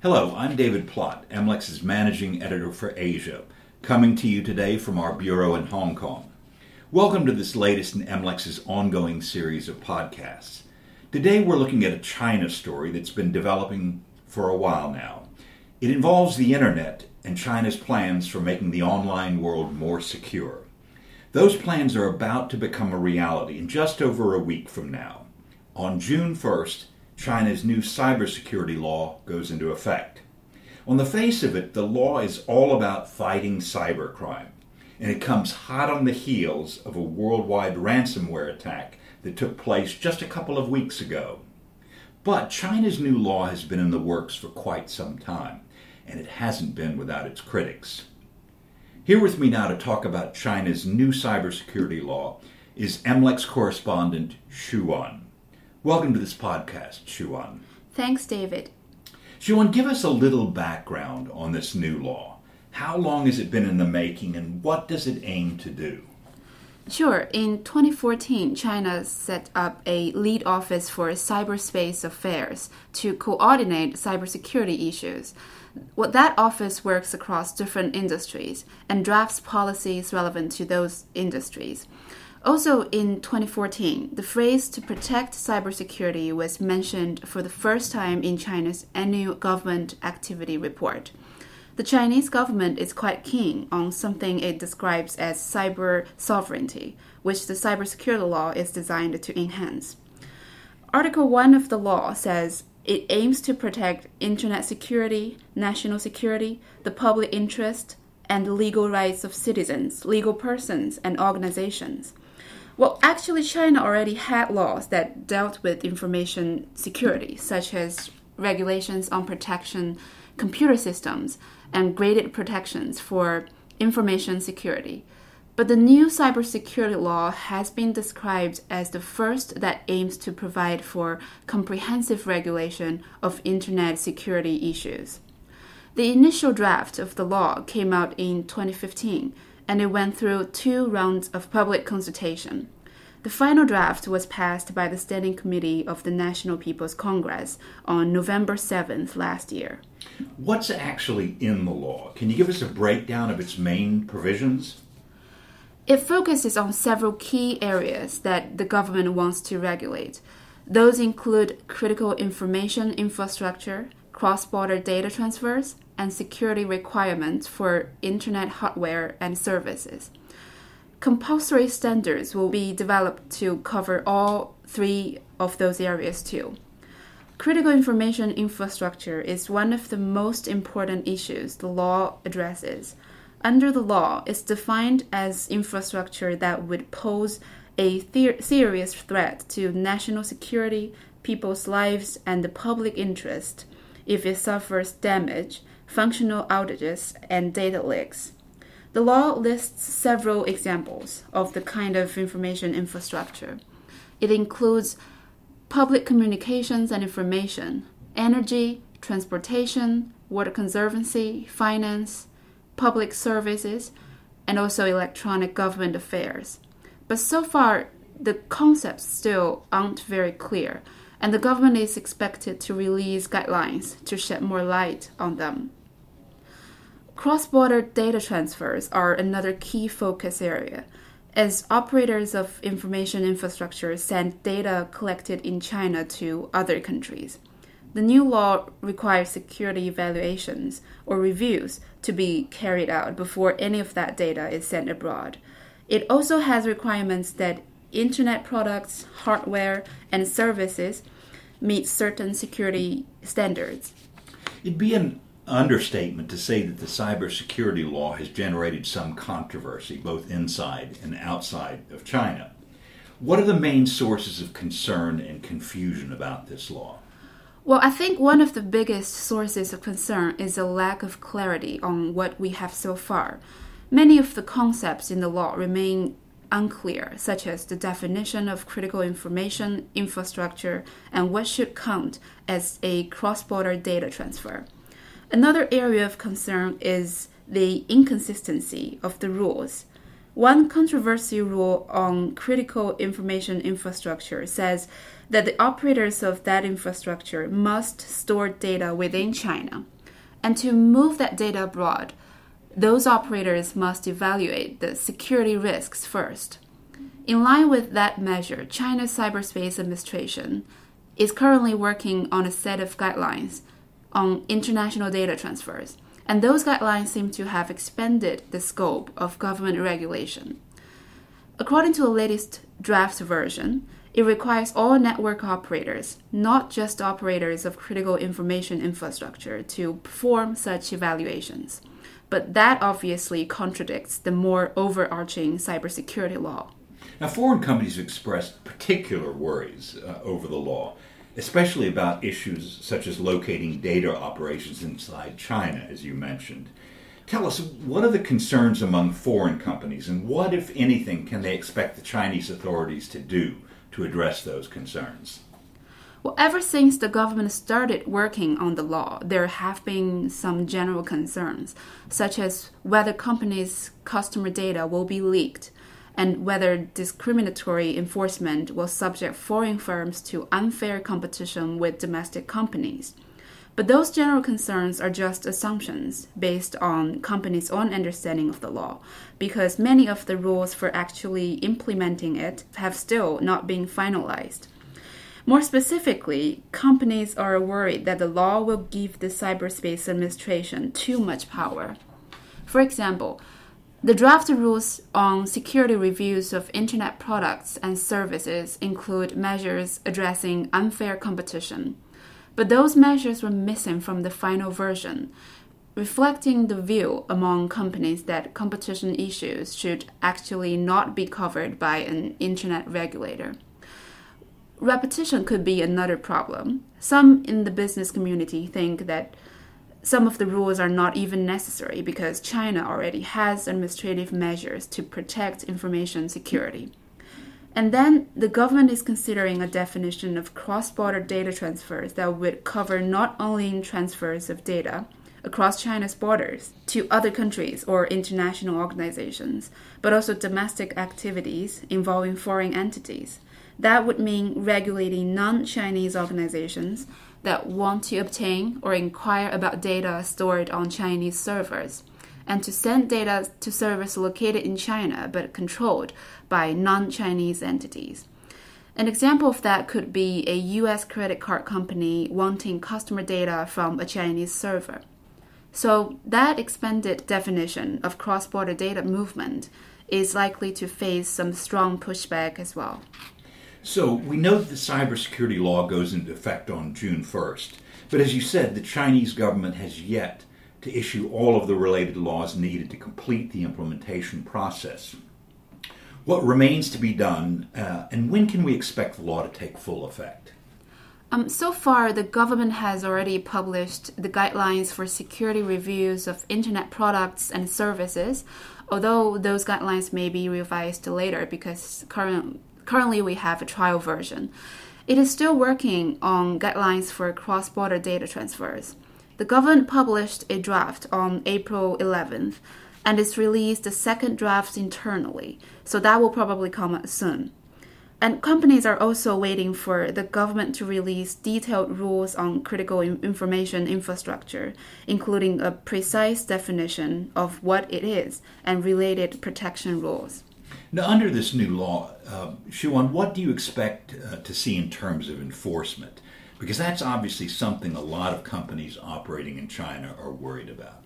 Hello, I'm David Plott, MLEX's managing editor for Asia, coming to you today from our bureau in Hong Kong. Welcome to this latest in MLEX's ongoing series of podcasts. Today we're looking at a China story that's been developing for a while now. It involves the internet and China's plans for making the online world more secure. Those plans are about to become a reality in just over a week from now. On June 1st, China's new cybersecurity law goes into effect. On the face of it, the law is all about fighting cybercrime, and it comes hot on the heels of a worldwide ransomware attack that took place just a couple of weeks ago. But China's new law has been in the works for quite some time, and it hasn't been without its critics. Here with me now to talk about China's new cybersecurity law is MLEX correspondent Xu Wan. Welcome to this podcast, Wan. Thanks, David. Wan, give us a little background on this new law. How long has it been in the making and what does it aim to do? Sure. In 2014, China set up a lead office for cyberspace affairs to coordinate cybersecurity issues. What that office works across different industries and drafts policies relevant to those industries. Also, in 2014, the phrase to protect cybersecurity was mentioned for the first time in China's annual government activity report. The Chinese government is quite keen on something it describes as cyber sovereignty, which the cybersecurity law is designed to enhance. Article 1 of the law says it aims to protect internet security, national security, the public interest, and the legal rights of citizens, legal persons, and organizations. Well, actually, China already had laws that dealt with information security, such as regulations on protection computer systems and graded protections for information security. But the new cybersecurity law has been described as the first that aims to provide for comprehensive regulation of internet security issues. The initial draft of the law came out in 2015 and it went through two rounds of public consultation. The final draft was passed by the Standing Committee of the National People's Congress on November 7th last year. What's actually in the law? Can you give us a breakdown of its main provisions? It focuses on several key areas that the government wants to regulate. Those include critical information infrastructure, cross border data transfers, and security requirements for Internet hardware and services. Compulsory standards will be developed to cover all three of those areas too. Critical information infrastructure is one of the most important issues the law addresses. Under the law, it's defined as infrastructure that would pose a serious threat to national security, people's lives, and the public interest if it suffers damage functional outages, and data leaks. The law lists several examples of the kind of information infrastructure. It includes public communications and information, energy, transportation, water conservancy, finance, public services, and also electronic government affairs. But so far, the concepts still aren't very clear, and the government is expected to release guidelines to shed more light on them. Cross border data transfers are another key focus area, as operators of information infrastructure send data collected in China to other countries. The new law requires security evaluations or reviews to be carried out before any of that data is sent abroad. It also has requirements that internet products, hardware, and services meet certain security standards. It'd be an understatement to say that the cybersecurity law has generated some controversy both inside and outside of China. What are the main sources of concern and confusion about this law? Well, I think one of the biggest sources of concern is a lack of clarity on what we have so far. Many of the concepts in the law remain unclear, such as the definition of critical information infrastructure and what should count as a cross border data transfer. Another area of concern is the inconsistency of the rules. One controversial rule on critical information infrastructure says that the operators of that infrastructure must store data within China. And to move that data abroad, those operators must evaluate the security risks first. In line with that measure, China's Cyberspace Administration is currently working on a set of guidelines on international data transfers, and those guidelines seem to have expanded the scope of government regulation. According to the latest draft version, it requires all network operators, not just operators of critical information infrastructure, to perform such evaluations. But that obviously contradicts the more overarching cybersecurity law. Now, foreign companies expressed particular worries uh, over the law, especially about issues such as locating data operations inside China, as you mentioned. Tell us, what are the concerns among foreign companies, and what, if anything, can they expect the Chinese authorities to do to address those concerns? Well, ever since the government started working on the law, there have been some general concerns, such as whether companies' customer data will be leaked and whether discriminatory enforcement will subject foreign firms to unfair competition with domestic companies. But those general concerns are just assumptions based on companies' own understanding of the law, because many of the rules for actually implementing it have still not been finalized. More specifically, companies are worried that the law will give the Cyberspace Administration too much power. For example, the draft rules on security reviews of Internet products and services include measures addressing unfair competition. But those measures were missing from the final version, reflecting the view among companies that competition issues should actually not be covered by an Internet regulator. Repetition could be another problem. Some in the business community think that some of the rules are not even necessary because China already has administrative measures to protect information security. And then the government is considering a definition of cross border data transfers that would cover not only transfers of data across China's borders to other countries or international organizations, but also domestic activities involving foreign entities. That would mean regulating non Chinese organizations that want to obtain or inquire about data stored on Chinese servers, and to send data to servers located in China but controlled by non Chinese entities. An example of that could be a US credit card company wanting customer data from a Chinese server. So, that expanded definition of cross border data movement is likely to face some strong pushback as well. So we know that the cybersecurity law goes into effect on June 1st. But as you said, the Chinese government has yet to issue all of the related laws needed to complete the implementation process. What remains to be done, uh, and when can we expect the law to take full effect? Um, so far, the government has already published the guidelines for security reviews of internet products and services, although those guidelines may be revised later because current Currently, we have a trial version. It is still working on guidelines for cross border data transfers. The government published a draft on April 11th, and it's released the second draft internally, so that will probably come soon. And companies are also waiting for the government to release detailed rules on critical information infrastructure, including a precise definition of what it is and related protection rules. Now, under this new law, uh, Xu Wan, what do you expect uh, to see in terms of enforcement? Because that's obviously something a lot of companies operating in China are worried about.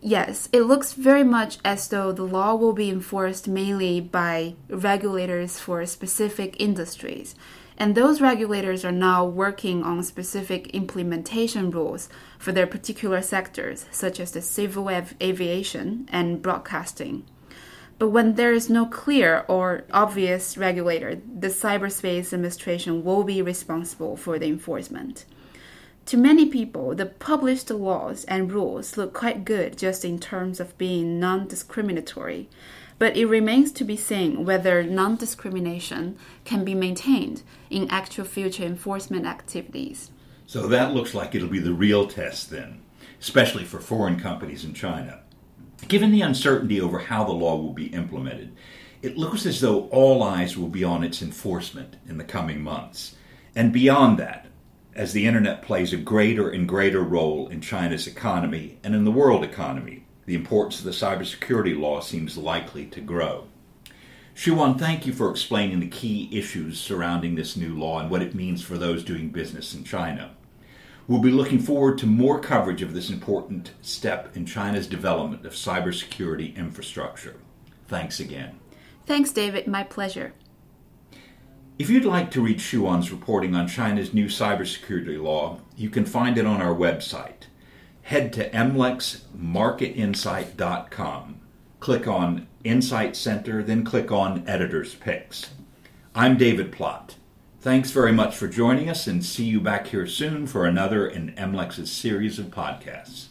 Yes, it looks very much as though the law will be enforced mainly by regulators for specific industries. And those regulators are now working on specific implementation rules for their particular sectors, such as the civil av- aviation and broadcasting. But when there is no clear or obvious regulator, the Cyberspace Administration will be responsible for the enforcement. To many people, the published laws and rules look quite good just in terms of being non discriminatory, but it remains to be seen whether non discrimination can be maintained in actual future enforcement activities. So that looks like it'll be the real test then, especially for foreign companies in China. Given the uncertainty over how the law will be implemented, it looks as though all eyes will be on its enforcement in the coming months. And beyond that, as the internet plays a greater and greater role in China's economy and in the world economy, the importance of the cybersecurity law seems likely to grow. Xu Wan, thank you for explaining the key issues surrounding this new law and what it means for those doing business in China. We'll be looking forward to more coverage of this important step in China's development of cybersecurity infrastructure. Thanks again. Thanks, David. My pleasure. If you'd like to read Xu Wan's reporting on China's new cybersecurity law, you can find it on our website. Head to mlexmarketinsight.com. Click on Insight Center, then click on Editor's Picks. I'm David Plott. Thanks very much for joining us and see you back here soon for another in MLEX's series of podcasts.